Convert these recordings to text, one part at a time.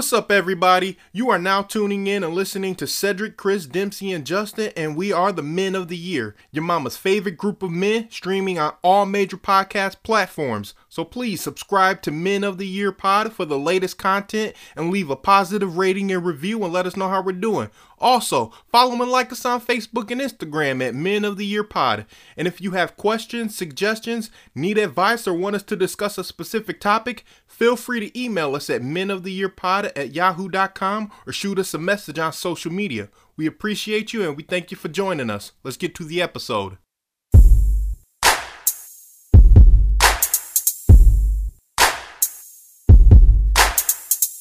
What's up, everybody? You are now tuning in and listening to Cedric, Chris, Dempsey, and Justin, and we are the Men of the Year, your mama's favorite group of men, streaming on all major podcast platforms. So please subscribe to Men of the Year Pod for the latest content and leave a positive rating and review and let us know how we're doing. Also, follow and like us on Facebook and Instagram at Men of the Year Pod. And if you have questions, suggestions, need advice, or want us to discuss a specific topic, feel free to email us at menoftheyearpod at yahoo.com or shoot us a message on social media. We appreciate you and we thank you for joining us. Let's get to the episode.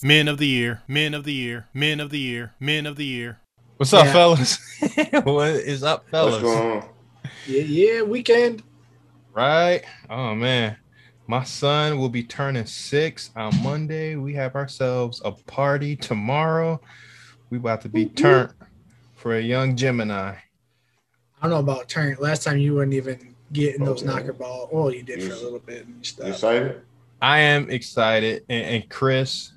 Men of the year, men of the year, men of the year, men of the year. What's up, Yeah. fellas? what is up, What's fellas? going on? Yeah, yeah, weekend. Right? Oh man. My son will be turning six on Monday. We have ourselves a party tomorrow. We about to be turned for a young Gemini. I don't know about turn. Last time you weren't even getting those Okay. knocker ball. Oh, you did for a little bit and You stuff. excited? I am excited, and, and Chris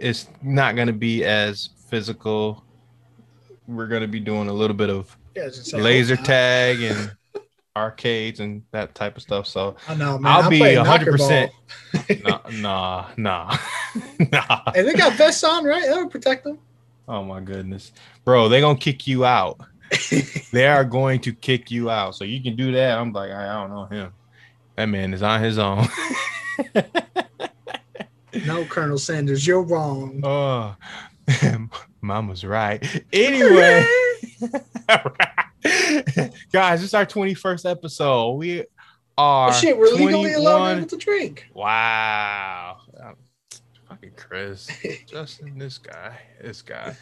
is not going to be as physical. We're going to be doing a little bit of Yeah, I was gonna say, laser tag and arcades and that type of stuff. So I know, man. I'll I'm be playing 100%. nah, nah, nah, nah. Hey, they got vests on, right? That'll protect them. Oh my goodness, bro, they're gonna kick you out. they are going to kick you out. So you can do that. I'm like, I, I don't know him. That man is on his own. No, Colonel Sanders, you're wrong. oh, mama's right. Anyway, guys, this is our 21st episode. We are Oh, shit, we're legally allowed 21 to drink. Wow. Um, Fucking Chris. Justin, this guy. This guy.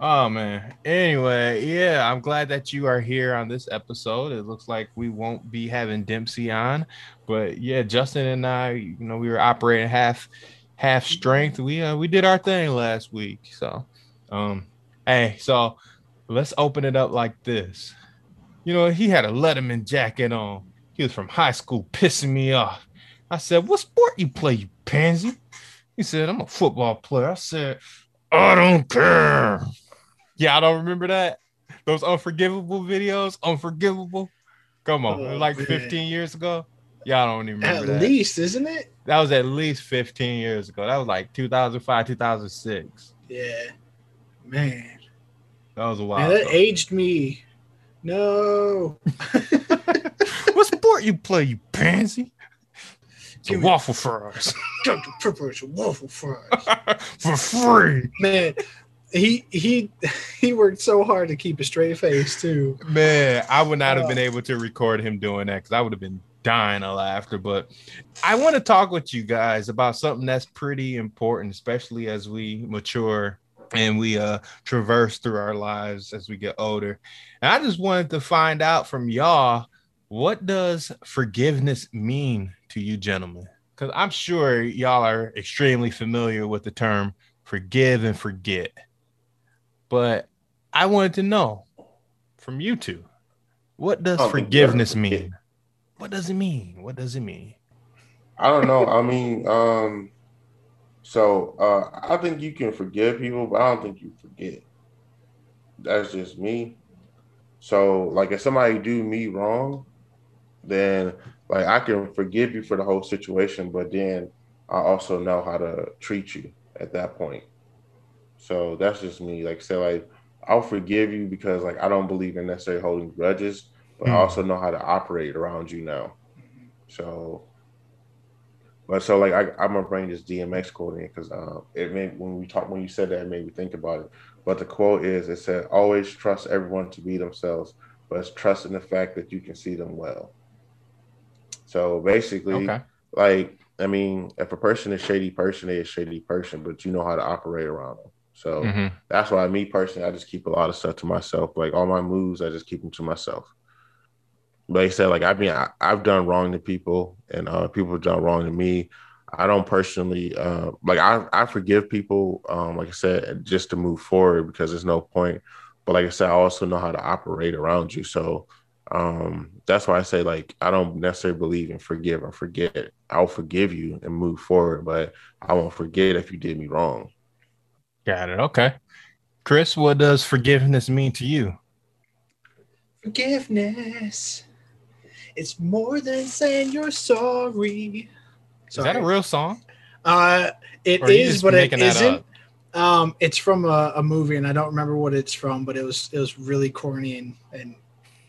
Oh man. Anyway, yeah, I'm glad that you are here on this episode. It looks like we won't be having Dempsey on, but yeah, Justin and I, you know, we were operating half half strength. We uh, we did our thing last week. So, um, hey, so let's open it up like this. You know, he had a Letterman jacket on. He was from high school, pissing me off. I said, "What sport you play, you pansy?" He said, "I'm a football player." I said, "I don't care." Yeah, I don't remember that. Those unforgivable videos, unforgivable. Come on, Oh, like man. 15 years ago. Y'all don't even At remember that. least, isn't it? That was at least 15 years ago. That was like 2005, 2006. Yeah. Man. That was a Man, while. that ago. aged me. No. what sport you play, you pansy? Give me- waffle fries Dr. Pepper's waffle fries. for free. Man, he he he worked so hard to keep a straight face too. Man, I would not have been Uh. able to record him doing that because I would have been dying of laughter. But I want to talk with you guys about something that's pretty important, especially as we mature and we uh traverse through our lives as we get older. And I just wanted to find out from y'all what does forgiveness mean to you gentlemen? Because I'm sure y'all are extremely familiar with the term forgive and forget. But I wanted to know from you two, what does I don't think you forgiveness mean? What does it mean? What does it mean? I don't know. I mean, um, so uh, I think you can forgive people, but I don't think you forget. That's just me. So, like, if somebody do me wrong, then like I can forgive you for the whole situation, but then I also know how to treat you at that point. So that's just me. Like, say, like I'll forgive you because like I don't believe in necessarily holding grudges, but I Hmm. also know how to operate around you now. So, but so like I, I'm gonna bring this DMX quote in because uh, it made when we talk when you said that it made me think about it. But the quote is it said always trust everyone to be themselves, but it's trust in the fact that you can see them well. So basically, Okay. like I mean, if a person is shady person, they a shady person, but you know how to operate around them. So Mhm. that's why me personally, I just keep a lot of stuff to myself. Like all my moves, I just keep them to myself. But like I said, like I mean, I, I've done wrong to people, and uh, people have done wrong to me. I don't personally uh, like I I forgive people. Um, like I said, just to move forward because there's no point. But like I said, I also know how to operate around you. So um, that's why I say like I don't necessarily believe in forgive and forget. I'll forgive you and move forward, but I won't forget if you did me wrong. Got it. Okay. Chris, what does forgiveness mean to you? Forgiveness. It's more than saying you're sorry. Is that a real song? Uh, it Or are you is, but it isn't. Um, it's from a, a movie, and I don't remember what it's from, but it was it was really corny and, and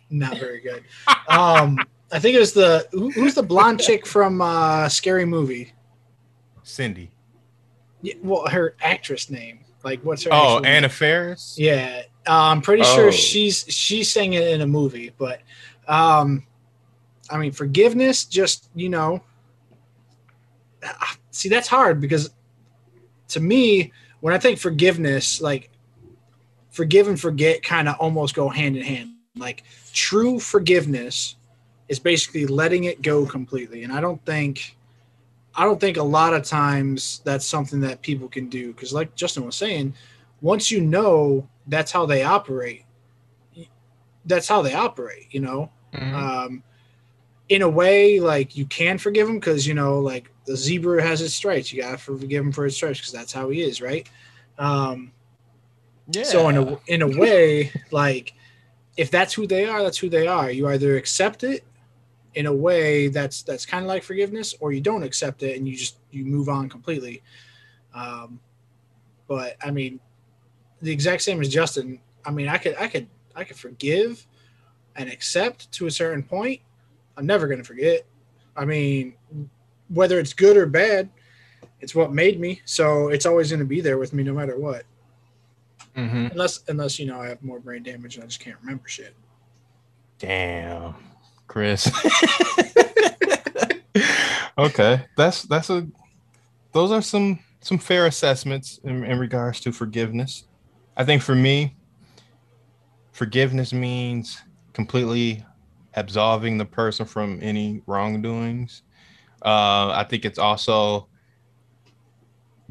not very good. Um, I think it was the who, who's the blonde chick from uh, Scary Movie. Cindy. Yeah, well, her actress name, like what's her? Oh, actual name? Anna Faris. Yeah, uh, I'm pretty Oh. sure she's she sang it in a movie, but um, I mean, forgiveness, just you know, ah, see that's hard because to me, when I think forgiveness, like forgive and forget, kind of almost go hand in hand. Like true forgiveness is basically letting it go completely, and I don't think. I don't think a lot of times that's something that people can do because, like Justin was saying, once you know that's how they operate that's how they operate you know Mhm. um in a way like you can forgive him because you know like the zebra has its stripes. You gotta forgive him for his stripes because that's how he is right? Um yeah. so in a in a way like if that's who they are that's who they are. You either accept it in a way that's that's kind of like forgiveness or you don't accept it and you just you move on completely. Um but i mean the exact same as justin. I mean i could i could i could forgive and accept to a certain point i'm never going to forget i mean whether it's good or bad it's what made me so it's always going to be there with me no matter what Mhm. unless unless you know I have more brain damage and I just can't remember shit. Damn, Chris. okay, that's that's a. Those are some some fair assessments in, in regards to forgiveness. I think for me, forgiveness means completely absolving the person from any wrongdoings. Uh, I think it's also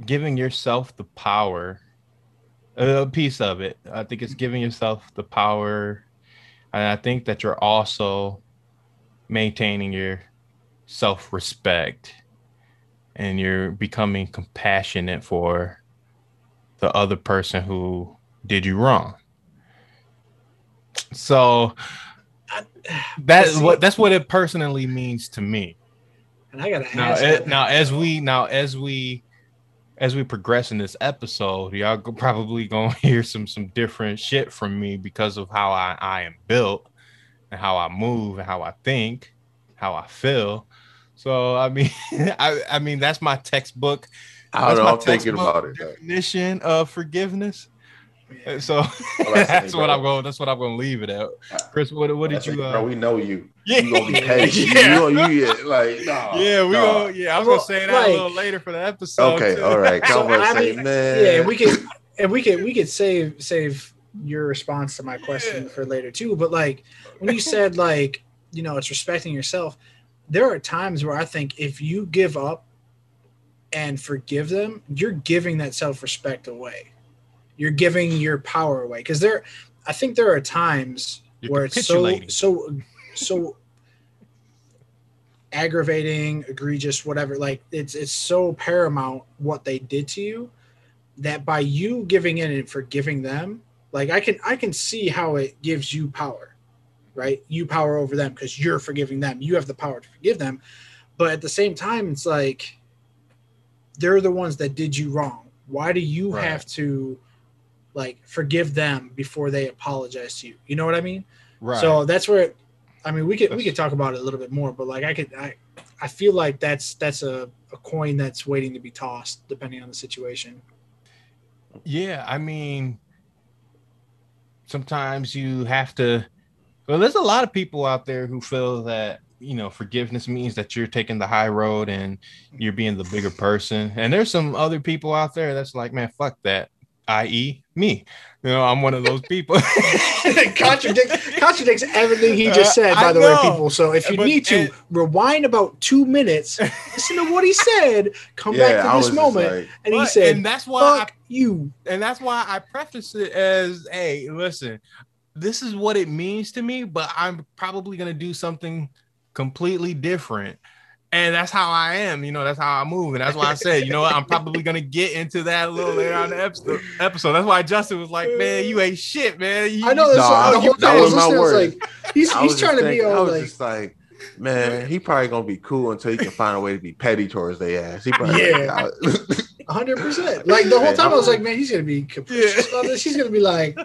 giving yourself the power, a piece of it. I think it's giving yourself the power and I think that you're also maintaining your self respect and you're becoming compassionate for the other person who did you wrong. So that's what that's what it personally means to me. And I gotta Now, ask. eh, now as we now as we as we progress in this episode, y'all probably gonna hear some some different shit from me because of how I, I am built and how I move and how I think, how I feel. So I mean, I I mean that's my textbook I That's don't my know. I'm thinking textbook about it. definition of forgiveness. Yeah. So like that's saying, what. I'm going. That's what I'm going to leave it at. Chris, what what did That's you? like, Uh, bro, we know you. yeah, You gonna be paid. You, yeah. you, you, you like, no. yeah, we no. go. Yeah, I was Well, gonna say that like- a little later for the episode. Okay, too. all right. So, I'm say, mean, man. yeah, we can and we could we could save save your response to my question Yeah. for later too. But like when you said like you know it's respecting yourself, there are times where I think if you give up and forgive them, you're giving that self respect away. You're giving your power away because there, I think there are times You're where it's so so so aggravating, egregious, whatever. Like it's it's so paramount what they did to you that by you giving in and forgiving them, like I can I can see how it gives you power, right? You power over them because you're forgiving them. You have the power to forgive them. But at the same time, it's like they're the ones that did you wrong. Why do you Right. have to like forgive them before they apologize to you? You know what I mean? right. So that's where, I mean, we could we could talk about it a little bit more, but like I could, I, I feel like that's that's a, a coin that's waiting to be tossed depending on the situation. Yeah, I mean, sometimes you have to. Well, there's a lot of people out there who feel that you know forgiveness means that you're taking the high road and you're being the bigger person. And there's some other people out there that's like, man, fuck that. I.e., me. You know, I'm one of those people. contradicts contradicts everything he just said. Uh, By the way, people. So if you But- need to and- rewind about two minutes, listen to what he said. Come yeah, back to was this moment, like, and he said, and that's why I you." and that's why I preface it as, "Hey, listen, this is what it means to me, but I'm probably gonna do something completely different." And that's how I am. You know, that's how I move, and that's why I said, you know, what? I'm probably gonna get into that a little later on the episode. Episode. That's why Justin was like, "Man, you ain't shit, man." You, I know that's No, what, the I- whole that time I was was my listening, was word. like, he's he's was trying just to be thinking- I all was like, just like, man, he probably gonna be cool until he can find a way to be petty towards their ass. He probably Yeah. hundred percent. Like the whole time, I was like, man, he's gonna be capricious about this. He's gonna be like,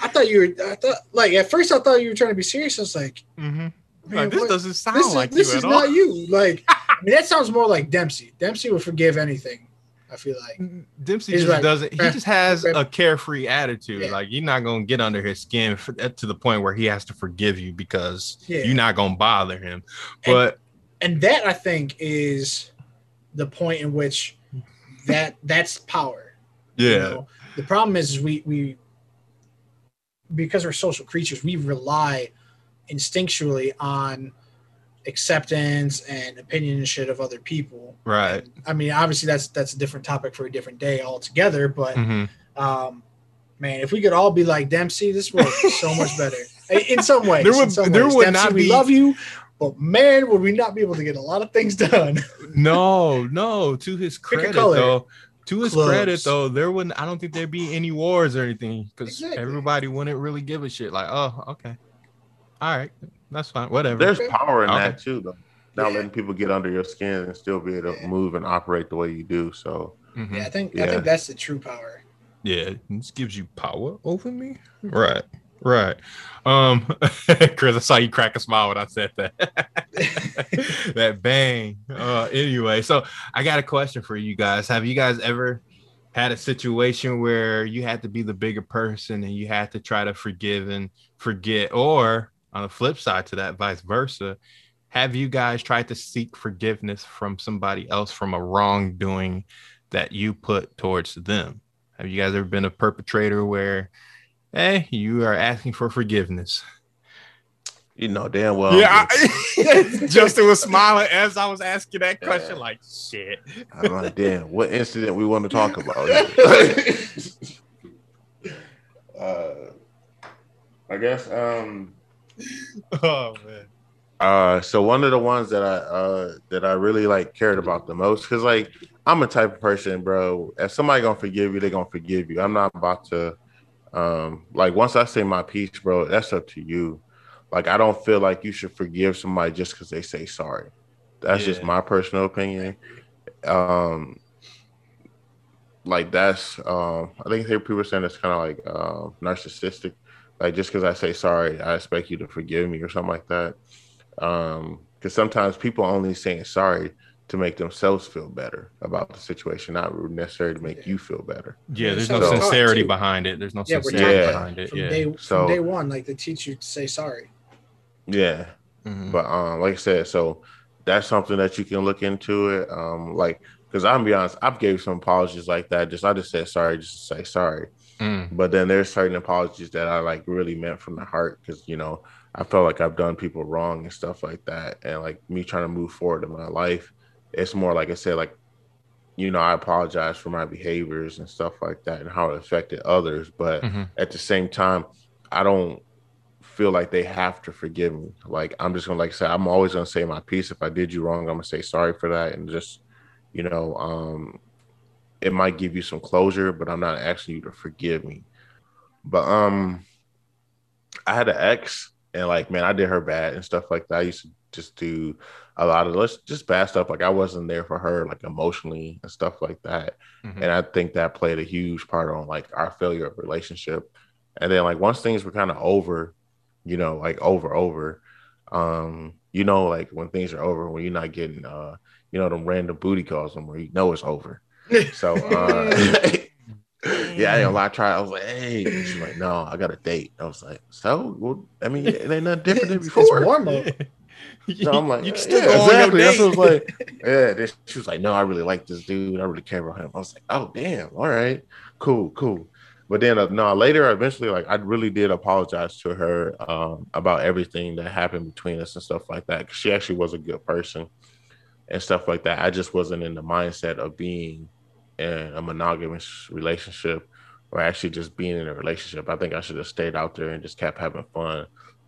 I thought you were. I thought like at first I thought you were trying to be serious. I was like, Mhm. Man, Like this what- doesn't sound this is like this you is at not you. Like, I mean, that sounds more like Dempsey. Dempsey would forgive anything. I feel like. Dempsey He's just like, doesn't. He "Eh, just has a carefree attitude. Yeah. Like you're not gonna get under his skin for, to the point where he has to forgive you because Yeah. you're not gonna bother him. But and that I think is the point in which that that's power. you yeah, know? The problem is, is we we because we're social creatures, we rely instinctually on acceptance and opinion and shit of other people. right. I mean, obviously that's that's a different topic for a different day altogether. But Mhm. um, man, if we could all be like Dempsey, this world would be so much better. In some ways, There would- there ways. would Dempsey, not we be- love you, but man, would we not be able to get a lot of things done? No, no. To his credit, though, to his Close. credit, though, there wouldn't. I don't think there'd be any wars or anything because Exactly. everybody wouldn't really give a shit. Like, oh, okay, all right, that's fine, whatever. There's power in Okay. that too, though. Not Yeah. letting people get under your skin and still be able to Yeah. move and operate the way you do. So Mhm. yeah, I think I think that's the true power. Yeah, this gives you power over me. Right, right. Um, Chris, I saw you crack a smile when I said that. that bang. Uh, anyway, so I got a question for you guys. Have you guys ever had a situation where you had to be the bigger person and you had to try to forgive and forget, or on the flip side to that, vice versa? Have you guys tried to seek forgiveness from somebody else from a wrongdoing that you put towards them? Have you guys ever been a perpetrator where, hey, you are asking for forgiveness? you know damn well. yeah, I'm, Justin was smiling as I was asking that question, Yeah. like, shit. I'm like, damn, what incident we want to talk about? uh, I guess um Oh man. Uh, so one of the ones that I uh that I really like cared about the most, because like I'm a type of person, bro. If somebody gonna forgive you, they gonna forgive you. I'm not about to um like once I say my piece, bro, that's up to you. Like I don't feel like you should forgive somebody just because they say sorry. That's just my personal opinion. Um like that's um I think people are saying it's kind of like um narcissistic. Like just because I say sorry, I expect you to forgive me or something like that um because sometimes people only saying sorry to make themselves feel better about the situation not necessarily to make Yeah. you feel better Yeah, Yeah, there's so- no sincerity behind it. There's no Yeah, sincerity talking behind it. From Yeah. day So- from day one, like they teach you to say sorry. yeah Mhm. but um like i said so that's something that you can look into it um like because i'm gonna be honest i've gave some apologies like that just i just said sorry just to say sorry Mm. but then there's certain apologies that I like really meant from the heart because you know I felt like I've done people wrong and stuff like that, and like me trying to move forward in my life, it's more like I said, like you know I apologize for my behaviors and stuff like that and how it affected others, but Mhm. at the same time, I don't feel like they have to forgive me. Like I'm just gonna like say I'm always gonna say my piece. If I did you wrong, I'm gonna say sorry for that and just you know um it might give you some closure, but I'm not asking you to forgive me. But um I had an ex and like man, I did her bad and stuff like that. I used to just do a lot of let's just bad stuff. Like I wasn't there for her like emotionally and stuff like that. Mhm. And I think that played a huge part on like our failure of relationship. And then like once things were kind of over, you know, like over over, um, you know, like when things are over, when you're not getting uh, you know, them random booty calls them where you know it's over. So uh yeah, I ain't gonna lie, I tried. I was like, hey, she's like, no, I got a date. I was like, so well, I mean, it ain't nothing different than before. it's warm up. So I'm like, you can yeah, still your exactly. That's what I was like. Yeah, this, she was like, no, I really like this dude. I really care about him. I was like, oh damn, all right, cool, cool. But then, uh, no, later, eventually, like I really did apologize to her um, about everything that happened between us and stuff like that. 'cause she actually was a good person and stuff like that. I just wasn't in the mindset of being in a monogamous relationship or actually just being in a relationship. I think I should have stayed out there and just kept having fun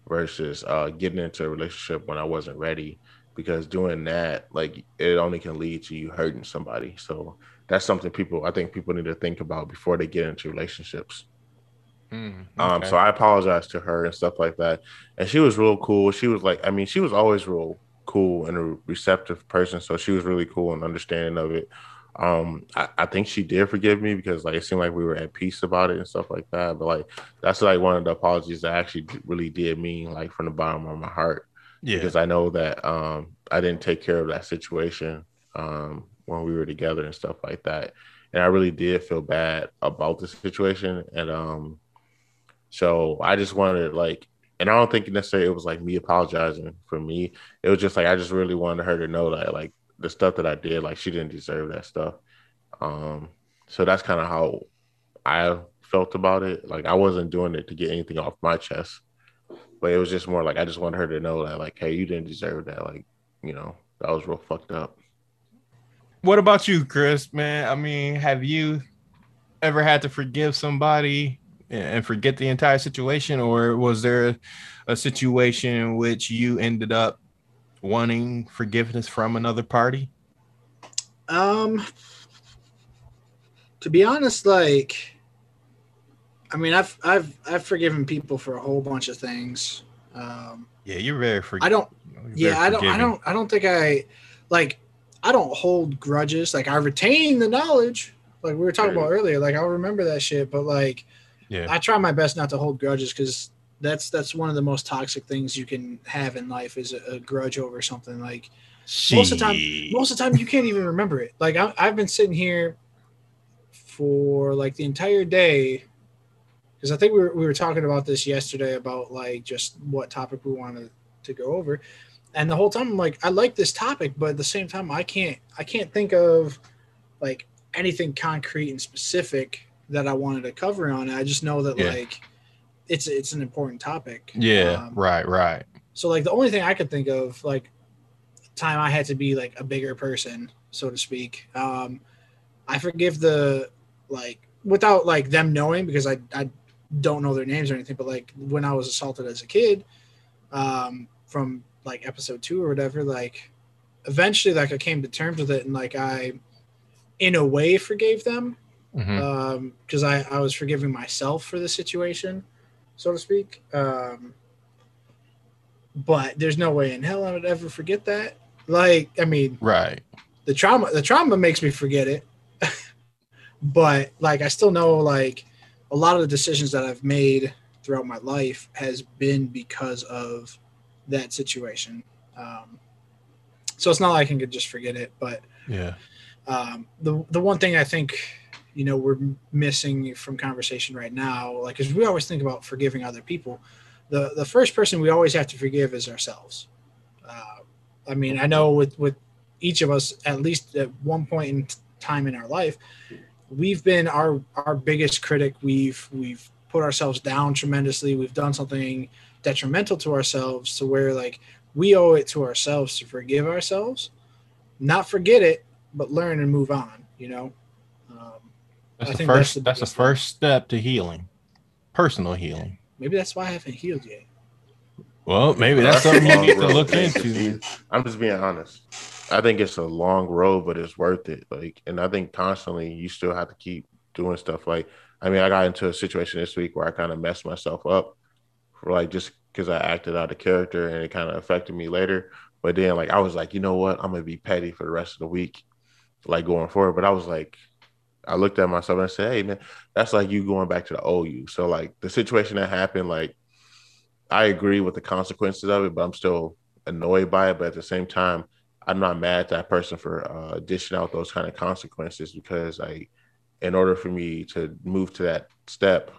versus uh, getting into a relationship when I wasn't ready because doing that, like it only can lead to you hurting somebody. So that's something people I think people need to think about before they get into relationships. Mm, Um, so I apologized to her and stuff like that. And she was real cool. She was like, I mean, she was always real cool and a receptive person. So she was really cool and understanding of it. Um, I, I think she did forgive me because like it seemed like we were at peace about it and stuff like that. But like that's like one of the apologies that I actually really did mean like from the bottom of my heart yeah. because I know that um I didn't take care of that situation um when we were together and stuff like that. And I really did feel bad about the situation. And um so I just wanted like and I don't think necessarily it was like me apologizing for me. It was just like I just really wanted her to know that like the stuff that I did, like she didn't deserve that stuff. Um so that's kind of how I felt about it. Like I wasn't doing it to get anything off my chest but it was just more like I just wanted her to know that like, hey, you didn't deserve that. Like, you know, that was real fucked up. What about you, Chris? Man, I mean, have you ever had to forgive somebody and forget the entire situation, or was there a situation in which you ended up wanting forgiveness from another party? Um, to be honest, like, I mean, I've I've I've forgiven people for a whole bunch of things. Um, Yeah, you're very forg- I don't. Yeah, I don't. I don't. I don't think I like. I don't hold grudges. Like I retain the knowledge. Like we were talking about earlier. Like I'll remember that shit, but like Yeah, I try my best not to hold grudges because that's that's one of the most toxic things you can have in life is a, a grudge over something. Like most of the time- most of the time you can't even remember it. Like I, I've been sitting here for like the entire day because I think we were, we were talking about this yesterday about like just what topic we wanted to go over, and the whole time I'm like I like this topic, but at the same time I can't I can't think of like anything concrete and specific that I wanted to cover on it. I just know that Yeah. like it's it's an important topic. yeah, Um, right, right. so like the only thing I could think of, like time I had to be like a bigger person, so to speak. Um, I forgive the like without like them knowing because I I don't know their names or anything, but like when I was assaulted as a kid, um, from like episode two or whatever, like eventually like I came to terms with it and like I in a way forgave them Mhm. um because I, I was forgiving myself for the situation so to speak um but there's no way in hell i would ever forget that like i mean right. the trauma the trauma makes me forget it but like i still know like a lot of the decisions that i've made throughout my life has been because of that situation um so it's not like i can just forget it but Yeah. um, the the one thing I think you know we're missing from conversation right now, like, because we always think about forgiving other people, the the first person we always have to forgive is ourselves. Uh, I mean, I know with with each of us, at least at one point in time in our life, we've been our our biggest critic. We've we've put ourselves down tremendously. We've done something detrimental to ourselves to where like we owe it to ourselves to forgive ourselves, not forget it, but learn and move on. You know. That's I the think that's first. the That's the first step to healing, personal healing. maybe that's why I haven't healed yet. Well, maybe that's something you need to look into. I'm just being honest. I think it's a long road, but it's worth it. Like, and I think constantly you still have to keep doing stuff. Like, I mean, I got into a situation this week where I kind of messed myself up for like just because I acted out of character and it kind of affected me later. But then, like, I was like, you know what? I'm gonna be petty for the rest of the week, like going forward. But I was like, I looked at myself and I said, hey, man, that's like you going back to the old you. So, like, the situation that happened, like, I agree with the consequences of it, but I'm still annoyed by it. But at the same time, I'm not mad at that person for uh, dishing out those kind of consequences because, like, in order for me to move to that step,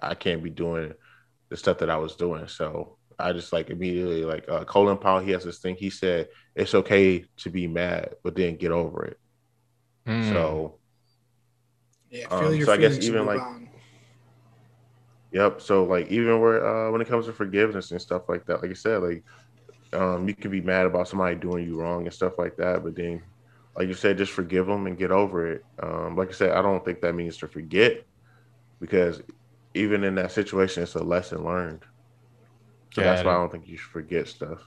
I can't be doing the stuff that I was doing. So I just like immediately like uh, Colin Powell. He has this thing. He said it's okay to be mad, but then get over it. Hmm. So Yeah, Um, your so I guess even, like, on. Yep. So like even where uh when it comes to forgiveness and stuff like that, like I said, like um you can be mad about somebody doing you wrong and stuff like that, but then like you said, just forgive them and get over it. Um, like I said, I don't think that means to forget because even in that situation, it's a lesson learned. So that's Got why I don't think you should forget stuff.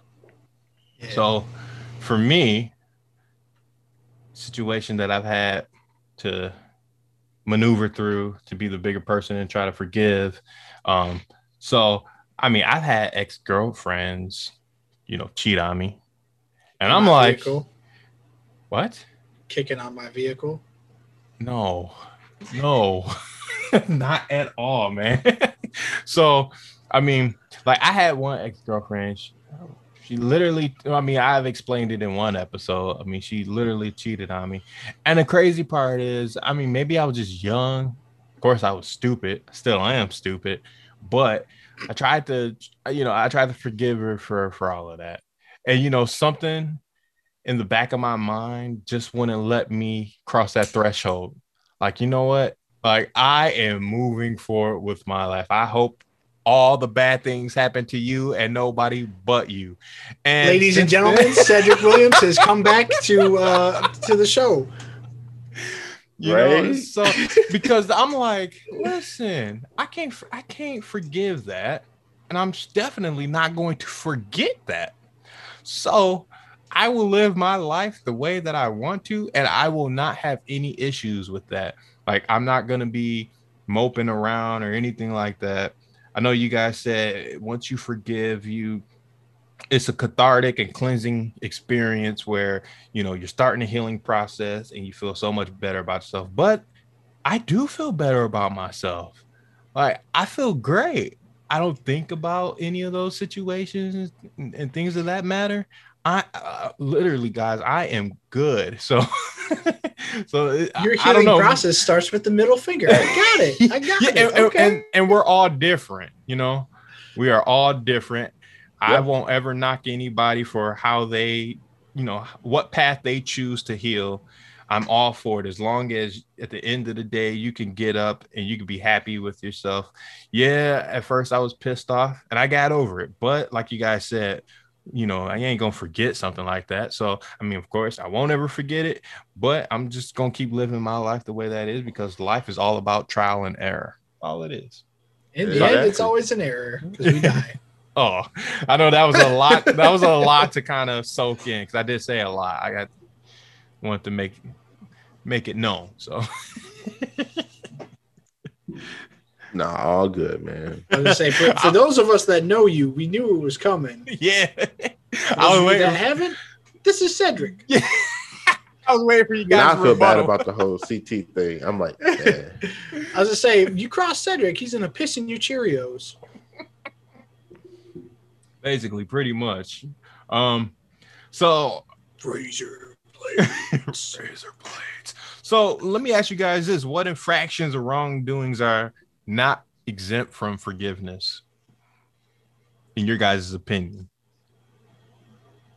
Yeah. So for me, situation that I've had to maneuver through to be the bigger person and try to forgive. Um, so I mean, I've had ex girlfriends, you know, cheat on me, and I'm like, vehicle, what? kicking on my vehicle. No, no, not at all, man. so, I mean, like I had one ex girlfriend. She, literally, I mean, I've explained it in one episode. I mean, she literally cheated on me. And the crazy part is, I mean, maybe I was just young. Of course, I was stupid. Still I am stupid. But I tried to, you know, I tried to forgive her for for all of that. And you know, something in the back of my mind just wouldn't let me cross that threshold. Like, you know what? Like, I am moving forward with my life. I hope all the bad things happen to you and nobody but you. And Ladies and gentlemen, then- Cedric Williams has come back to uh, to the show. you know, Right? so because I'm like, listen, I can't, I can't forgive that, and I'm definitely not going to forget that. So I will live my life the way that I want to, and I will not have any issues with that. Like I'm not gonna be moping around or anything like that. I know you guys said once you forgive, you it's a cathartic and cleansing experience where you know you're starting a healing process and you feel so much better about yourself. But I do feel better about myself. Like I feel great. I don't think about any of those situations and, and things of that matter. I uh, literally, guys, I am good. So, so Your I don't healing process starts with the middle finger. I got it. I got Yeah, it. and, okay. and, and we're all different, you know. We are all different. I won't ever knock anybody for how they, you know, what path they choose to heal. I'm all for it as long as at the end of the day you can get up and you can be happy with yourself. Yeah, at first I was pissed off and I got over it, but like you guys said, you know, I ain't gonna forget something like that. So, I mean, of course, I won't ever forget it, but I'm just gonna keep living my life the way that is because life is all about trial and error. All it is. In the end, it's always an error because we die. Oh, I know that was a lot. that was a lot to kind of soak in because I did say a lot. I got wanted to make make it known. So Nah, all good, man. I was gonna say for, for those of us that know you, we knew it was coming. yeah, I was waiting. that haven't. This is Cedric. Yeah. I was waiting for you And guys. I feel bad about the whole CT thing. I'm like, man. I was gonna say, you cross Cedric, he's gonna piss in your Cheerios. basically, pretty much. Um, so Razor. Blades, razor blades. So let me ask you guys this: What infractions or wrongdoings are not exempt from forgiveness, in your guys' opinion?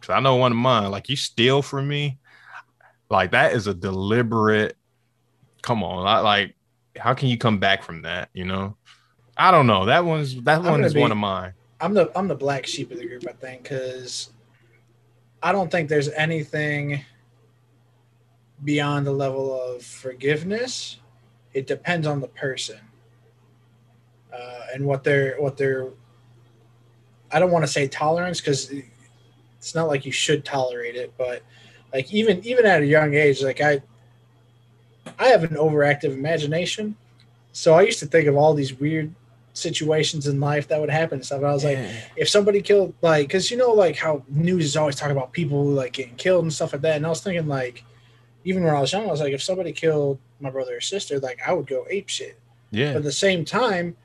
Because I know one of mine. Like you steal from me, like that is a deliberate. Come on, I, like how can you come back from that? You know, I don't know. That one's that I'm one is be- one of mine. I'm the I'm the black sheep of the group, I think, because I don't think there's anything beyond the level of forgiveness. It depends on the person uh, and what they're what they're. I don't want to say tolerance because it's not like you should tolerate it, but like even even at a young age, like I, I have an overactive imagination, so I used to think of all these weird situations in life that would happen and stuff. And I was like, if somebody killed like because you know like how news is always talking about people like getting killed and stuff like that and i was thinking like even when i was young i was like if somebody killed my brother or sister like i would go ape shit yeah, but at the same time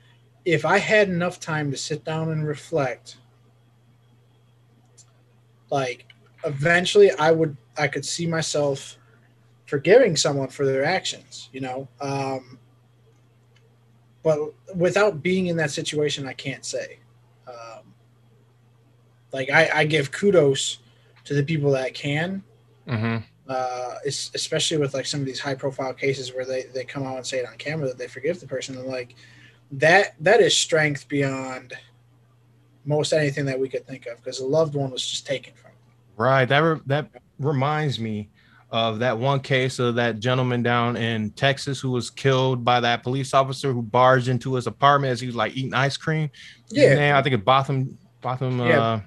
if i had enough time to sit down and reflect like eventually i would i could see myself forgiving someone for their actions you know? Um but without being in that situation i can't say. Um like i i give kudos to the people that can. Hmm uh, especially with like some of these high profile cases where they, they come out and say it on camera that they forgive the person. And like that that is strength beyond most anything that we could think of because a loved one was just taken from them. Right. That re- that reminds me of that one case of that gentleman down in Texas who was killed by that police officer who barged into his apartment as he was like eating ice cream. Yeah name, I think it's Botham Botham Yeah. uh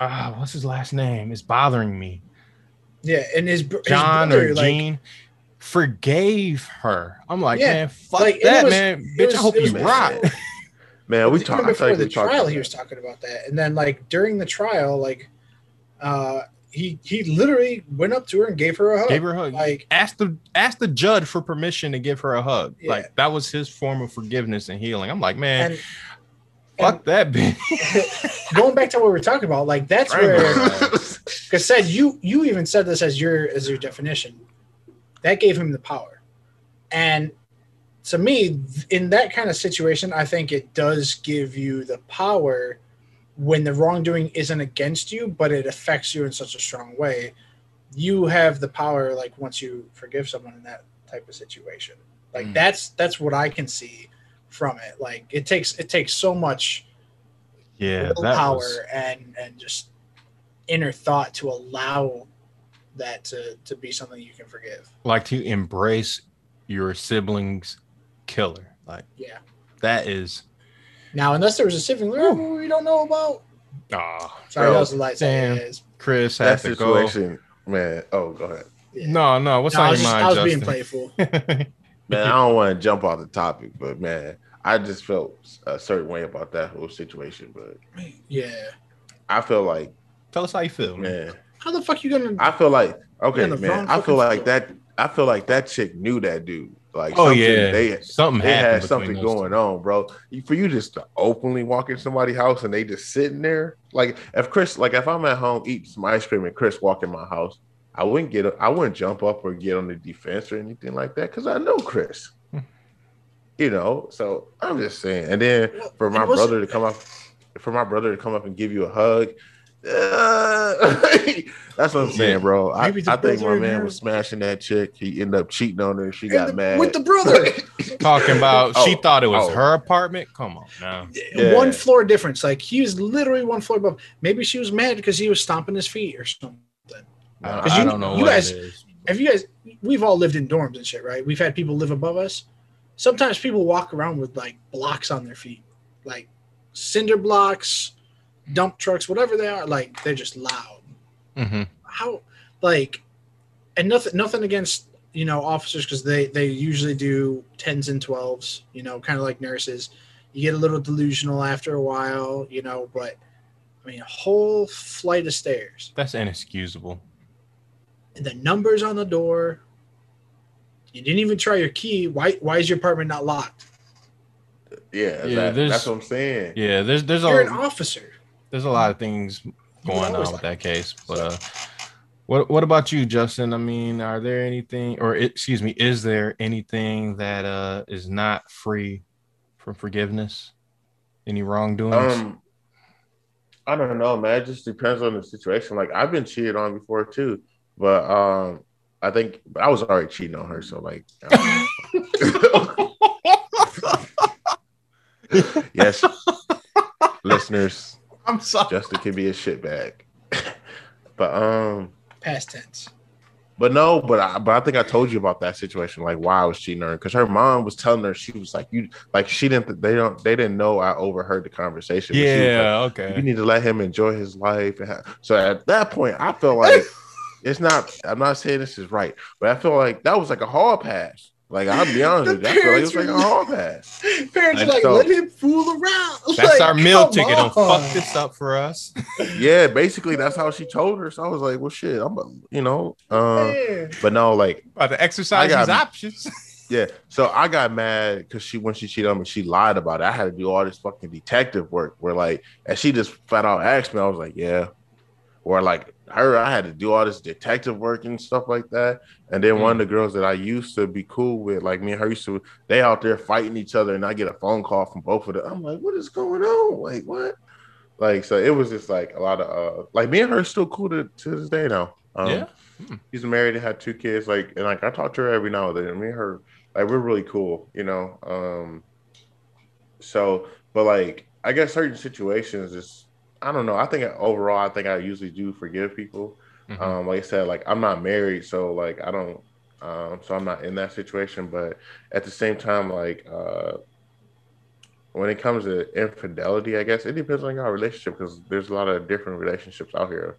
ah, what's his last name? It's bothering me. Yeah, and his, John brother, or like, Gene forgave her. I'm like, Yeah, man, fuck like, that, was- man. Bitch, was- I hope you was- rot. Man, we talked. Before think the we trial. about He was that. talking about that, and then like during the trial, like, uh, he he literally went up to her and gave her a hug. Gave her a hug. like asked the asked the judge for permission to give her a hug. Yeah. Like that was his form of forgiveness and healing. I'm like, man, and fuck that bitch. going back to what we were talking about, like that's Right. where because said you you even said this as your as your definition. That gave him the power, and to me, in that kind of situation, I think it does give you the power when the wrongdoing isn't against you, but it affects you in such a strong way. You have the power, like once you forgive someone in that type of situation. Like Mm. that's that's what I can see from it. Like it takes it takes so much yeah, that willpower was and and just inner thought to allow that to to be something you can forgive. like to embrace your sibling's killer. Like Yeah. that is Now, unless there was a sibling who we don't know about. ah Sorry, Bro, that was the lights. damn. Yeah, Chris had that to go. situation, man. Oh, go ahead. yeah. No, no, what's No, I on was, your just, mind, I was being playful. Man, I don't want to jump off the topic, but man, I just felt a certain way about that whole situation. But Yeah. I feel like, Tell us how you feel, man. man, How the fuck you gonna? I feel like okay, man. I feel like foot. that. I feel like that chick knew that dude. Like, Oh yeah, they something they happened had something going two. on, bro. For you just to openly walk in somebody's house and they just sitting there, like if Chris, like if I'm at home eating some ice cream and Chris walk in my house, I wouldn't get, I wouldn't jump up or get on the defense or anything like that because I know Chris. Hmm. you know, so I'm just saying. And then for my brother to come up, for my brother to come up and give you a hug. Uh, that's what I'm saying, bro. I, I think my man was smashing that chick. He ended up cheating on her. She got the- mad with the brother. Talking about she Oh, thought it was oh. her apartment. Come on now. Yeah. One floor difference. Like he was literally one floor above. Maybe she was mad because he was stomping his feet or something. I, 'Cause I you- don't know you what guys- it is. Have you guys? We've all lived in dorms and shit, right? We've had people live above us. Sometimes people walk around with like blocks on their feet, like cinder blocks, dump trucks, whatever they are. Like they're just loud. Mhm. How, like, and nothing, nothing against you know officers because they they usually do tens and twelves. You know, kind of like nurses. You get a little delusional after a while, you know, but I mean, a whole flight of stairs That's inexcusable. and the numbers on the door. You didn't even try your key. Why? Why is your apartment not locked? Yeah, Yeah, that- that's what I'm saying. Yeah, there's there's You're an officer. There's a lot of things going on with that case. But uh, what what about you, Justin? I mean, are there anything, or excuse me, is there anything that uh is not free from forgiveness? Any wrongdoings? Um, I don't know, man. It just depends on the situation. Like I've been cheated on before too, but um, I think but I was already cheating on her, so like. I don't know. yes, listeners, I'm sorry. Justin can be a shitbag, but um. Past tense. But no, but I, but I think I told you about that situation, like why I was cheating on her, because her mom was telling her she was like you, like she didn't, they don't, they didn't know I overheard the conversation. but she like, Yeah. you Okay. need to let him enjoy his life. So at that point, I felt like it's not. I'm not saying this is right, but I feel like that was like a hard pass. Like I'll be honest, The with you, I feel like it was like were- a hall pass. Parents are like, so- let him fool around. That's Like, our meal come ticket. Don't fuck this up for us. Yeah, basically that's how she told her. So I was like, well, shit, I'm, a- you know, um, Man. but no, like About to exercise got- these options. Yeah, so I got mad because she when she cheated on me, she lied about it. I had to do all this fucking detective work where like, and she just flat out asked me. I was like, yeah, or like her, I had to do all this detective work and stuff like that. And then one of the girls that I used to be cool with, like me and her, used to they out there fighting each other, and I get a phone call from both of them. I'm like, what is going on? Like what? Like so, it was just like a lot of uh, like me and her still cool to, to this day now. Um, Yeah. She's married and had two kids. Like, and like I talk to her every now and then. Me and her, like, we're really cool, you know. Um, so, but like, I guess certain situations is, I don't know. I think overall, I think I usually do forgive people. Mhm. Um, like I said, like I'm not married, so like I don't, um, so I'm not in that situation. But at the same time, like, uh, when it comes to infidelity, I guess it depends on your relationship because there's a lot of different relationships out here.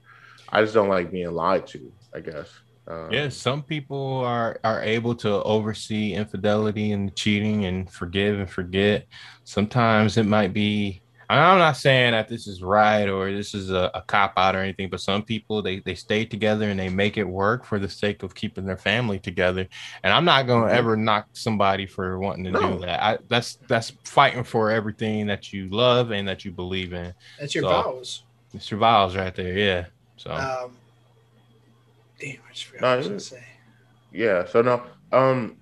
I just don't like being lied to. I guess. Um, yeah, some people are are able to oversee infidelity and cheating and forgive and forget. Sometimes it might be. I'm not saying that this is right or this is a, a cop out or anything, but some people they they stay together and they make it work for the sake of keeping their family together. And I'm not going to Mhm. ever knock somebody for wanting to No. do that. I, that's that's fighting for everything that you love and that you believe in. That's your So- vows. It's your vows right there. Yeah. So Um, damn, I just forgot No, what I was gonna say. Yeah. So no. Um.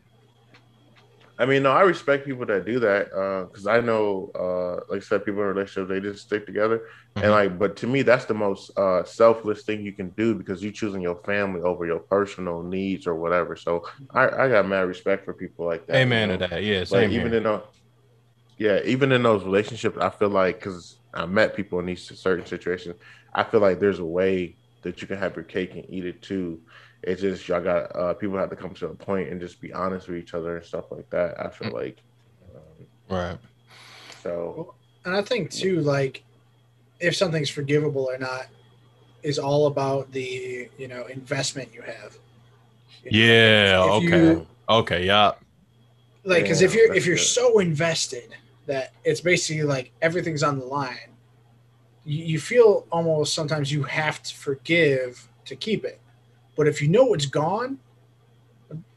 I mean, no, I respect people that do that because I know, uh, like I said, people in relationships they just stick together, Mhm. and like, but to me, that's the most uh, selfless thing you can do because you're choosing your family over your personal needs or whatever. So I, I got mad respect for people like that. you amen know? to that. Yeah. Like Same even in a, yeah, even in those relationships, I feel like because I met people in these certain situations, I feel like there's a way that you can have your cake and eat it too. It's just y'all got uh, people have to come to a point and just be honest with each other and stuff like that. I feel like, um, right. so And I think too, like if something's forgivable or not, is all about the you know investment you have. You Yeah. if Okay. you- okay. Yeah. like because Yeah, if you're if you're good. so invested that it's basically like everything's on the line, you, you feel almost sometimes you have to forgive to keep it. But if you know it's gone,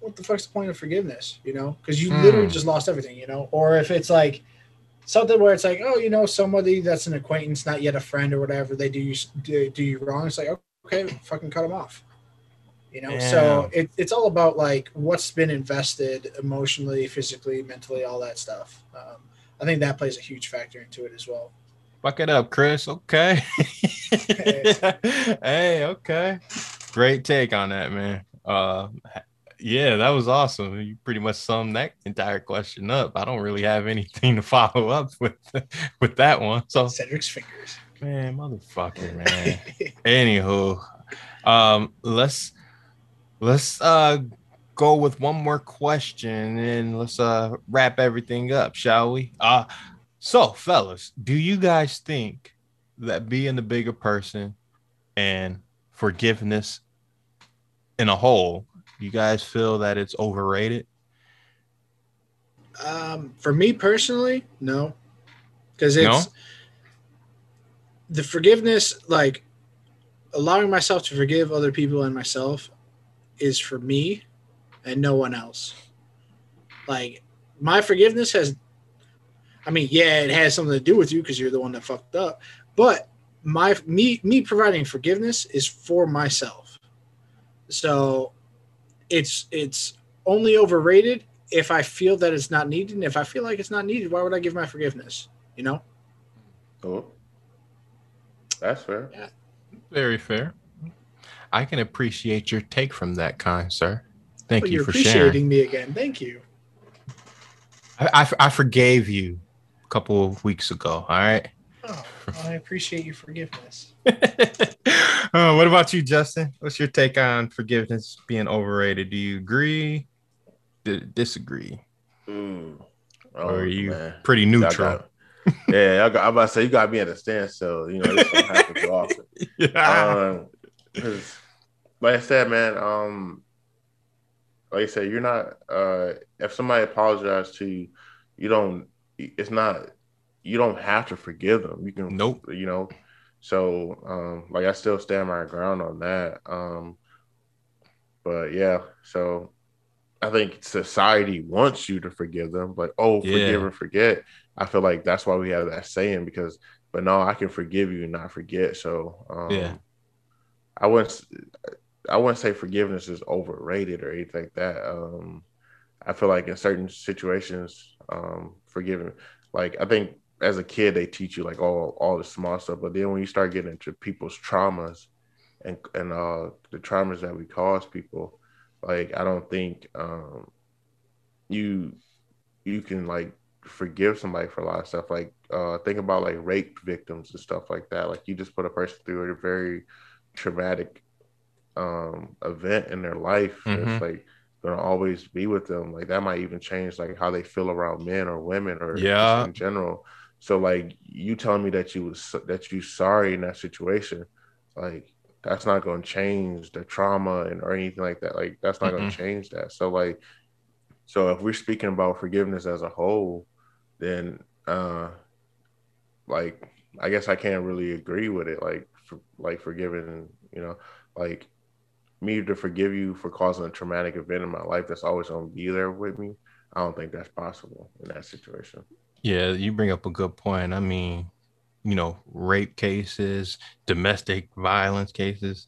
what the fuck's the point of forgiveness? You know, because you literally Hmm. just lost everything. You know, or if it's like something where it's like, oh, you know, somebody that's an acquaintance, not yet a friend or whatever, they do you do, do you wrong. It's like okay, fucking cut them off. You know, so it, it's all about like what's been invested emotionally, physically, mentally, all that stuff. Um, I think that plays a huge factor into it as well. Fuck it up, Chris. Okay. hey, okay. Great take on that, man. Uh yeah, that was awesome. You pretty much summed that entire question up. I don't really have anything to follow up with with that one. So Cedric's fingers. man, motherfucker, man. Anywho, um, let's let's uh go with one more question and let's uh wrap everything up, shall we? Uh so fellas, do you guys think that being the bigger person and forgiveness in a whole, you guys feel that it's overrated? Um, for me personally, no, because it's No? the forgiveness, like allowing myself to forgive other people and myself, is for me and no one else. Like my forgiveness has, I mean, yeah, it has something to do with you because you're the one that fucked up, but my me me providing forgiveness is for myself. So it's it's only overrated if I feel that it's not needed. And if I feel like it's not needed, why would I give my forgiveness? You know? oh, that's fair. Yeah. Very fair. I can appreciate your take from that, kind sir. Thank Well, you you're for sharing. appreciating me again. Thank you. I, I, I forgave you a couple of weeks ago. All right. Oh, I appreciate your forgiveness. uh, what about you, Justin? What's your take on forgiveness being overrated? Do you agree? D- disagree? Mm. or Oh, are you man. pretty Y'all neutral? got- yeah, I got, I'm about to say you got me at a standstill. You know, this don't happen too often. yeah. um, 'cause like I said, man, um, like I said, you're not. Uh, if somebody apologizes to you, you don't. It's not. You don't have to forgive them. You can. Nope. You know. So, um, like I still stand my ground on that. Um, but yeah, so I think society wants you to forgive them. Like, oh, forgive and forget. I feel like that's why we have that saying because, but no, I can forgive you and not forget. So, um, Yeah. I wouldn't. I wouldn't say forgiveness is overrated or anything like that. Um, I feel like in certain situations, um, forgiving, like I think as a kid they teach you like all all the small stuff, but then when you start getting into people's traumas and and uh, the traumas that we cause people, like I don't think um, you you can like forgive somebody for a lot of stuff. Like uh, think about like rape victims and stuff like that. Like you just put a person through a very traumatic um event in their life. Mhm. It's like gonna always be with them. Like that might even change like how they feel around men or women or Yeah. in general. So like you telling me that you was that you sorry in that situation, like that's not gonna change the trauma and or anything like that. Like that's not gonna change that. So like so if we're speaking about forgiveness as a whole, then uh like I guess I can't really agree with it. Like for, like forgiving, you know, like me to forgive you for causing a traumatic event in my life that's always gonna be there with me. I don't think that's possible in that situation. Yeah, you bring up a good point. I mean, you know, rape cases, domestic violence cases,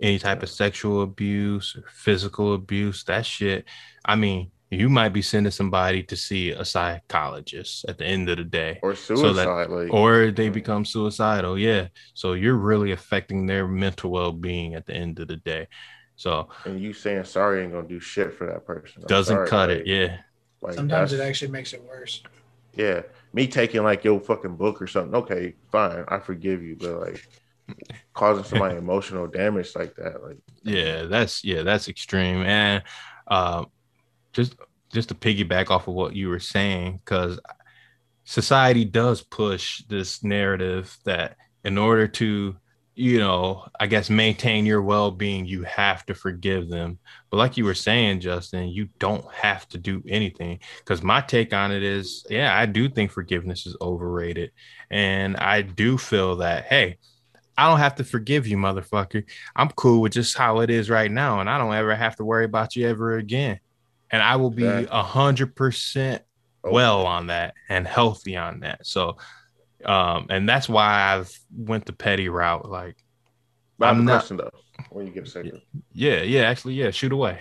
any type of sexual abuse or physical abuse, that shit. I mean, you might be sending somebody to see a psychologist at the end of the day, Or So suicide, that- like or they become suicidal. Yeah. So you're really affecting their mental well being at the end of the day. So and you saying sorry ain't gonna do shit for that person. I'm doesn't sorry, cut like- it. Yeah. Like Sometimes it actually makes it worse. Yeah. Me taking like your fucking book or something. Okay, fine, I forgive you, but like causing somebody emotional damage like that, like yeah that's yeah that's extreme and uh just just to piggyback off of what you were saying because society does push this narrative that in order to you know i guess maintain your well-being you have to forgive them. But like you were saying justin you don't have to do anything. Because my take on it is yeah i do think forgiveness is overrated. And i do feel that hey i don't have to forgive you motherfucker. I'm cool with just how it is right now, and I don't ever have to worry about you ever again. And I will be a hundred percent oh, well on that and healthy on that. So, um, and that's why I've went the petty route. Like, But I have I'm a not- question though. When you get a second. yeah, yeah, actually, yeah, shoot away.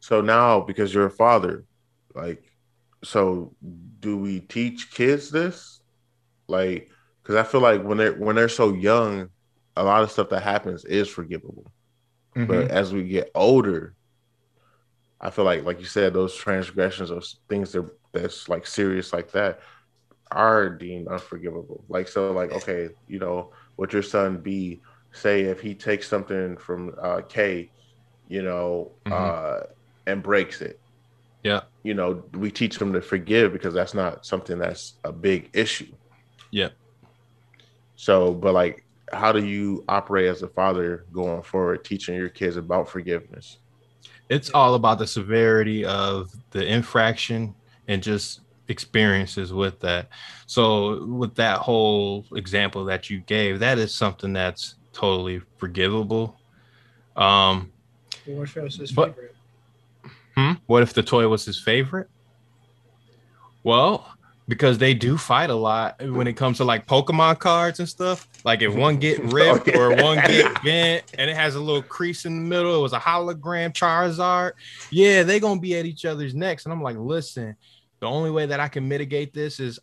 So now, because you're a father, like, so do we teach kids this? Like, because I feel like when they're when they're so young, a lot of stuff that happens is forgivable. Mm-hmm. But as we get older, I feel like, like you said, those transgressions, those things that that's like serious like that, are deemed unforgivable. Like so, like okay, you know, would your son be say if he takes something from uh, K, you know, Mhm. uh, and breaks it? Yeah. You know, we teach them to forgive because that's not something that's a big issue. Yeah. So, but like, how do you operate as a father going forward, teaching your kids about forgiveness? It's all about the severity of the infraction and just experiences with that. So, with that whole example that you gave, that is something that's totally forgivable. Um, What if it was his But- favorite? Hmm? What if the toy was his favorite? Well, because they do fight a lot when it comes to like Pokemon cards and stuff. Like if one get ripped or one get bent and it has a little crease in the middle, it was a hologram Charizard. Yeah, they gonna be at each other's necks. And I'm like, listen, the only way that I can mitigate this is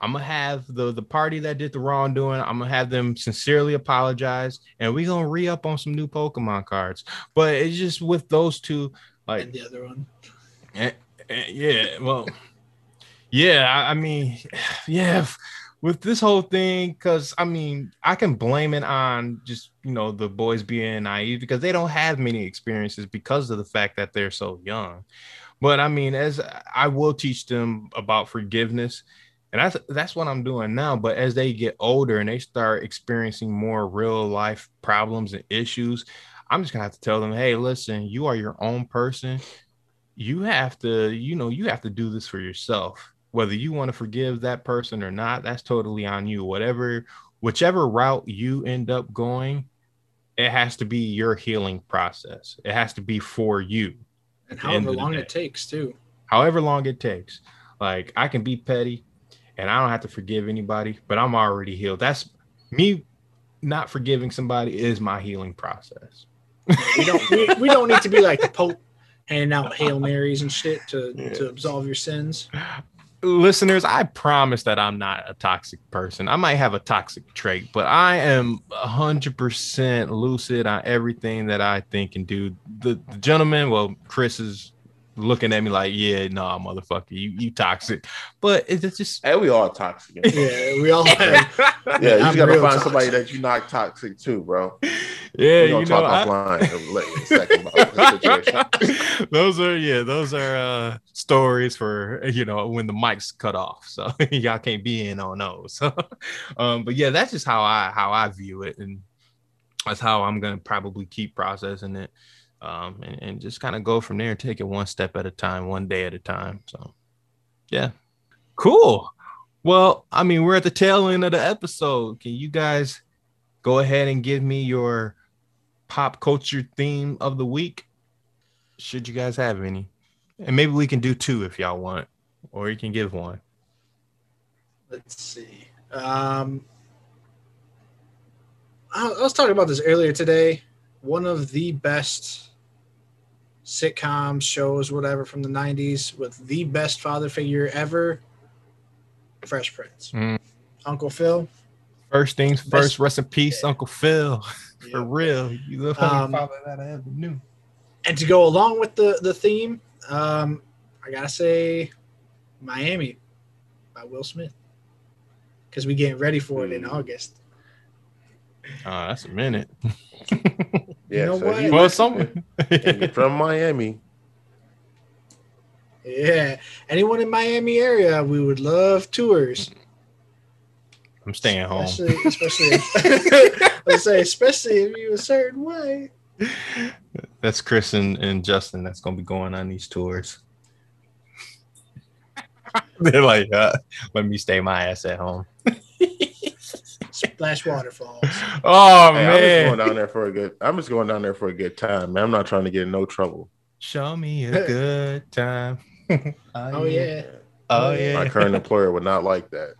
I'm gonna have the the party that did the wrongdoing. I'm gonna have them sincerely apologize, and we're gonna re up on some new Pokemon cards. But it's just with those two, like and the other one. Eh, eh, yeah, well, yeah, I, I mean, yeah, with this whole thing, because I mean, I can blame it on just you know the boys being naive because they don't have many experiences because of the fact that they're so young. But I mean, as I will teach them about forgiveness, and that's that's what I'm doing now. But as they get older and they start experiencing more real life problems and issues, I'm just gonna have to tell them, hey, listen, you are your own person. You have to you know you have to do this for yourself. Whether you want to forgive that person or not that's totally on you. Whatever whichever route you end up going it has to be your healing process. It has to be for you And At the end however long it takes too. however long it takes like i can be petty and i don't have to forgive anybody but i'm already healed that's me not forgiving somebody is my healing process We don't we, we don't need to be like the Pope handing out Hail Marys and shit to, Yeah. to absolve your sins. Listeners, I promise that I'm not a toxic person. I might have a toxic trait, but I am 100% lucid on everything that I think and do. The, the gentleman, well, Chris is looking at me like, yeah, nah, motherfucker, you you toxic. But it's just Hey, we all toxic. Yeah, Yeah, we all yeah, you I'm gotta real find somebody that you're not toxic too, bro. yeah, We're you know, talk I- offline a little- in a second about situation. those are yeah, those are uh stories for you know when the mic's cut off. So y'all can't be in on those. um, but yeah, that's just how I how I view it, and that's how I'm gonna probably keep processing it. Um, and, and just kind of go from there and take it one step at a time, one day at a time. So yeah. Cool. Well, I mean, we're at the tail end of the episode. Can you guys go ahead and give me your pop culture theme of the week? Should you guys have any? And maybe we can do two if y'all want, or you can give one. Let's see. Um, I, I was talking about this earlier today. One of the best sitcoms, shows, whatever from the 90s with the best father figure ever Fresh Prince. Mm. Uncle Phil. First things Best- first, rest in peace, Uncle Phil. For real. You the Um, father that I ever knew. And to go along with the, the theme, um, I got to say Miami by Will Smith. Because we getting ready for it in Mm. August. Oh, that's a minute. Yeah, know so what? if well, listen some you're from Miami. Yeah. Anyone in Miami area, we would love tours. I'm staying home. Especially, especially let's say, especially if you a certain way. That's Chris and, and Justin that's gonna be going on these tours. They're like, uh, let me stay my ass at home. Splash waterfalls. Oh Hey, I'm just man, going down there for a good. I'm just going down there for a good time, man. I'm not trying to get in no trouble. show me a good time. Oh yeah. oh My My current employer would not like that.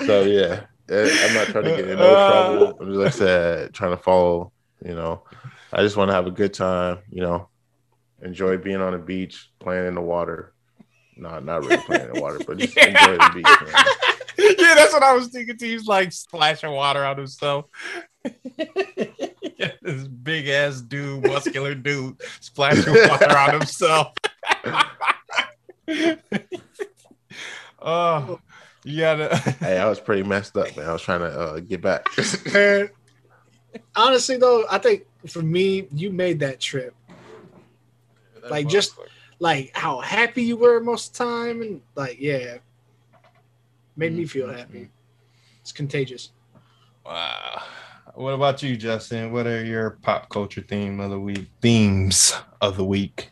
so yeah, eh, I'm not trying to get in no trouble. I'm just like I said, trying to follow. You know, I just want to have a good time. You know, enjoy being on the beach, playing in the water. Not not really playing in the water, but just enjoy the beach. Man. yeah, that's what I was thinking. too. He's like splashing water on himself. this big ass dude, muscular dude, splashing water on himself. oh, you gotta. Hey, I was pretty messed up, man. I was trying to uh, get back. Man, honestly though, I think for me, you made that trip. Like, just- Like how happy you were most of the time, and like yeah, made me feel happy. It's contagious. Wow. What about you, Justin? What are your pop culture theme of the week? Themes of the week.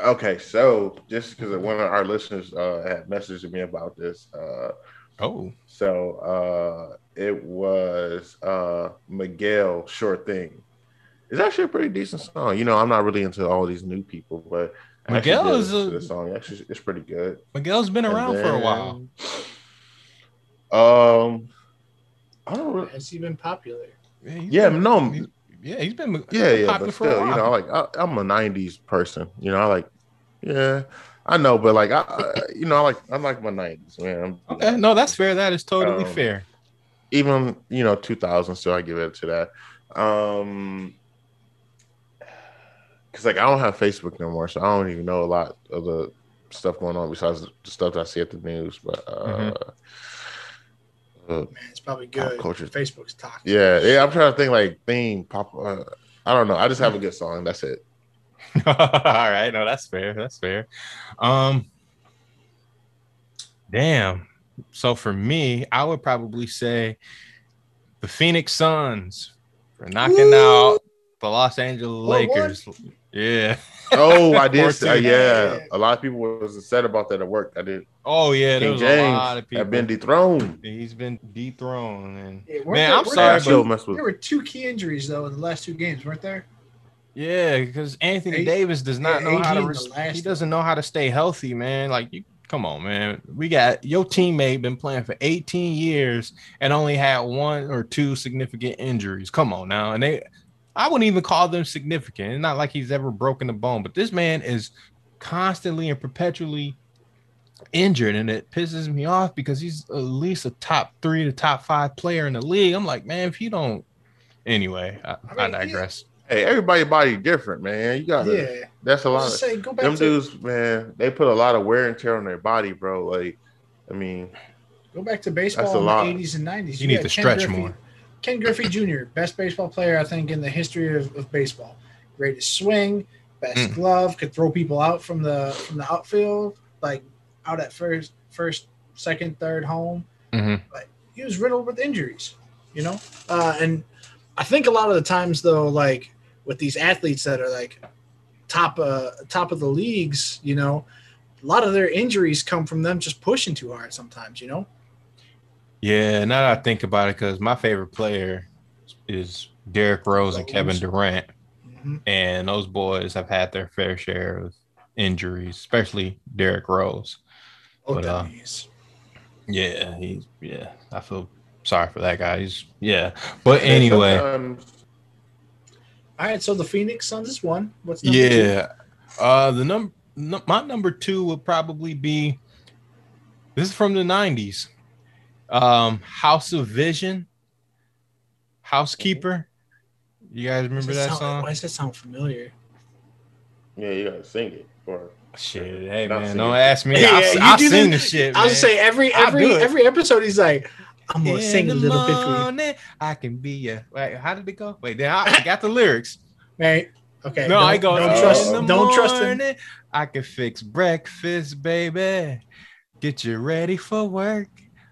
okay, so just because one of our listeners uh, had messaged me about this, uh, Oh, so uh, it was uh, Miguel Sure Thing. It's actually a pretty decent song. You know, I'm not really into all these new people, but I actually Miguel did is a- the song. Actually, it's pretty good. Miguel's been And around for a while. Um, I don't really. Has he been popular? Yeah, Yeah, been- no, he- yeah, he's been Yeah, yeah, popular but for a still, you know, like I, I'm a '90s person. You know, I like, yeah, I know, but like, I, I you know, I like, I'm like my '90s, man. I'm- Okay, no, that's fair. That is totally Um, fair. even you know 2000 so i give it to that um because like i don't have facebook no more so i don't even know a lot of the stuff going on besides the stuff that i see at the news but uh, Mhm. uh Man, it's probably good. culture. Facebook's toxic. yeah yeah i'm trying to think like theme pop uh, i don't know i just have a good song that's it All right, no, that's fair. That's fair. Um, damn. So for me, I would probably say the Phoenix Suns for knocking Ooh. out the Los Angeles What, what? Lakers. Yeah. oh i did say, 14. yeah a lot of people was upset about that at work i did Oh yeah, there king was a lot james of people. have been dethroned He's been dethroned, and Yeah, man, there- I'm weren't sorry, there but still mess with There were two key injuries though in the last two games, weren't there? Yeah, because Anthony A- Davis does not yeah, know how to. in res- he doesn't know how to stay healthy, man. Like you, come on, man. We got your teammate been playing for 18 years and only had one or two significant injuries. Come on now, and they, I wouldn't even call them significant. It's not like he's ever broken a bone, but this man is constantly and perpetually injured, and it pisses me off because he's at least a top three to top five player in the league. I'm like, man, if you don't, anyway, I, I, I mean, he- digress. Hey, everybody body different, man. You got Yeah. That's a lot. was Of, say, go back them to dudes, man. They put a lot of wear and tear on their body, bro. Like, I mean, go back to baseball in the eighties and nineties. You need to stretch more. Ken Griffey Jr., best baseball player I think in the history of, of baseball. Greatest swing, best Mm. glove, could throw people out from the from the outfield, like out at first, first, second, third, home. Mhm. He was riddled with injuries, you know. Uh, and I think a lot of the times though, like with these athletes that are like top uh top of the leagues, you know, a lot of their injuries come from them just pushing too hard sometimes, you know. Yeah, now that I think about it, because my favorite player is Derrick Rose and Kevin. Durant, Mhm. and those boys have had their fair share of injuries, especially Derrick Rose. Both But, uh. Yeah, he's yeah. I feel sorry for that guy. He's yeah, but anyway, sometimes- All right, so the Phoenix Suns is one. What's number two? yeah. Uh, the number no, my number two would probably be. This is from the '90s. Um, House of Vision. Housekeeper. You guys remember that sound- song? Why does that sound familiar? yeah, you gotta sing it. Or Shit, hey man, sing don't it. ask me. Yeah, I'll, you I'll do sing the this- shit. I was man. say every every every episode he's like, I'm gonna In sing a the little bit for you. morning, I can be ya. Wait, how did it go? Wait, then I, I got the lyrics. Right? Okay. no, don't, I go. Don't uh, trust. in Don't trust him. I can fix breakfast, baby. Get you ready for work.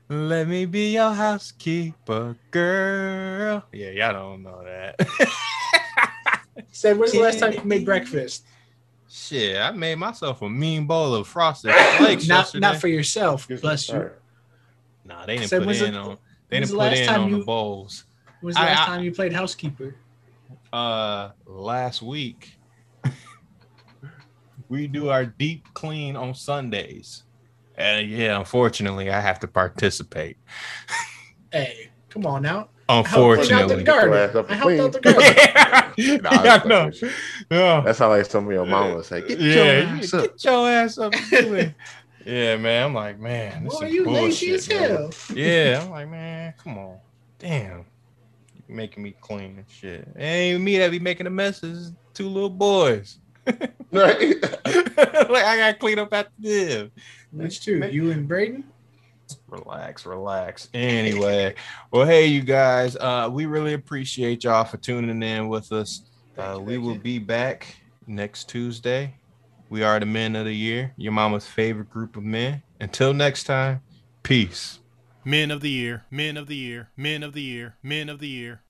Let me be your housekeeper, girl. Yeah, y'all don't know that. Said, when's the last time you made breakfast? Shit, I made myself a mean bowl of frosted flakes not yesterday. not for yourself. Get Bless you. started. nah, they didn't Said, put when's in the- on. They didn't the put last in time on you- the bowls. When's the I- last I- time you played housekeeper? uh last week we do our deep clean on sundays and yeah unfortunately i have to participate Hey, come on now. I helped out the garden. Get your ass up I helped out the garden. Nah, yeah, I'm no. yeah. That's how like some of your mama would say. Get your yeah, ass you- up. get your ass up and do it. yeah man i'm like man this Boy, is you lazy bullshit, as man. hell. yeah i'm like man come on damn you making me clean and shit it ain't even me that be making the messes two little boys Right. like I gotta clean up after them. Which two? You and Braden? Relax, relax. Anyway, well, hey, you guys, uh, we really appreciate y'all for tuning in with us. Uh, we will be back next Tuesday. We are the men of the year, your mama's favorite group of men. Until next time, peace. Men of the year, men of the year, men of the year, men of the year.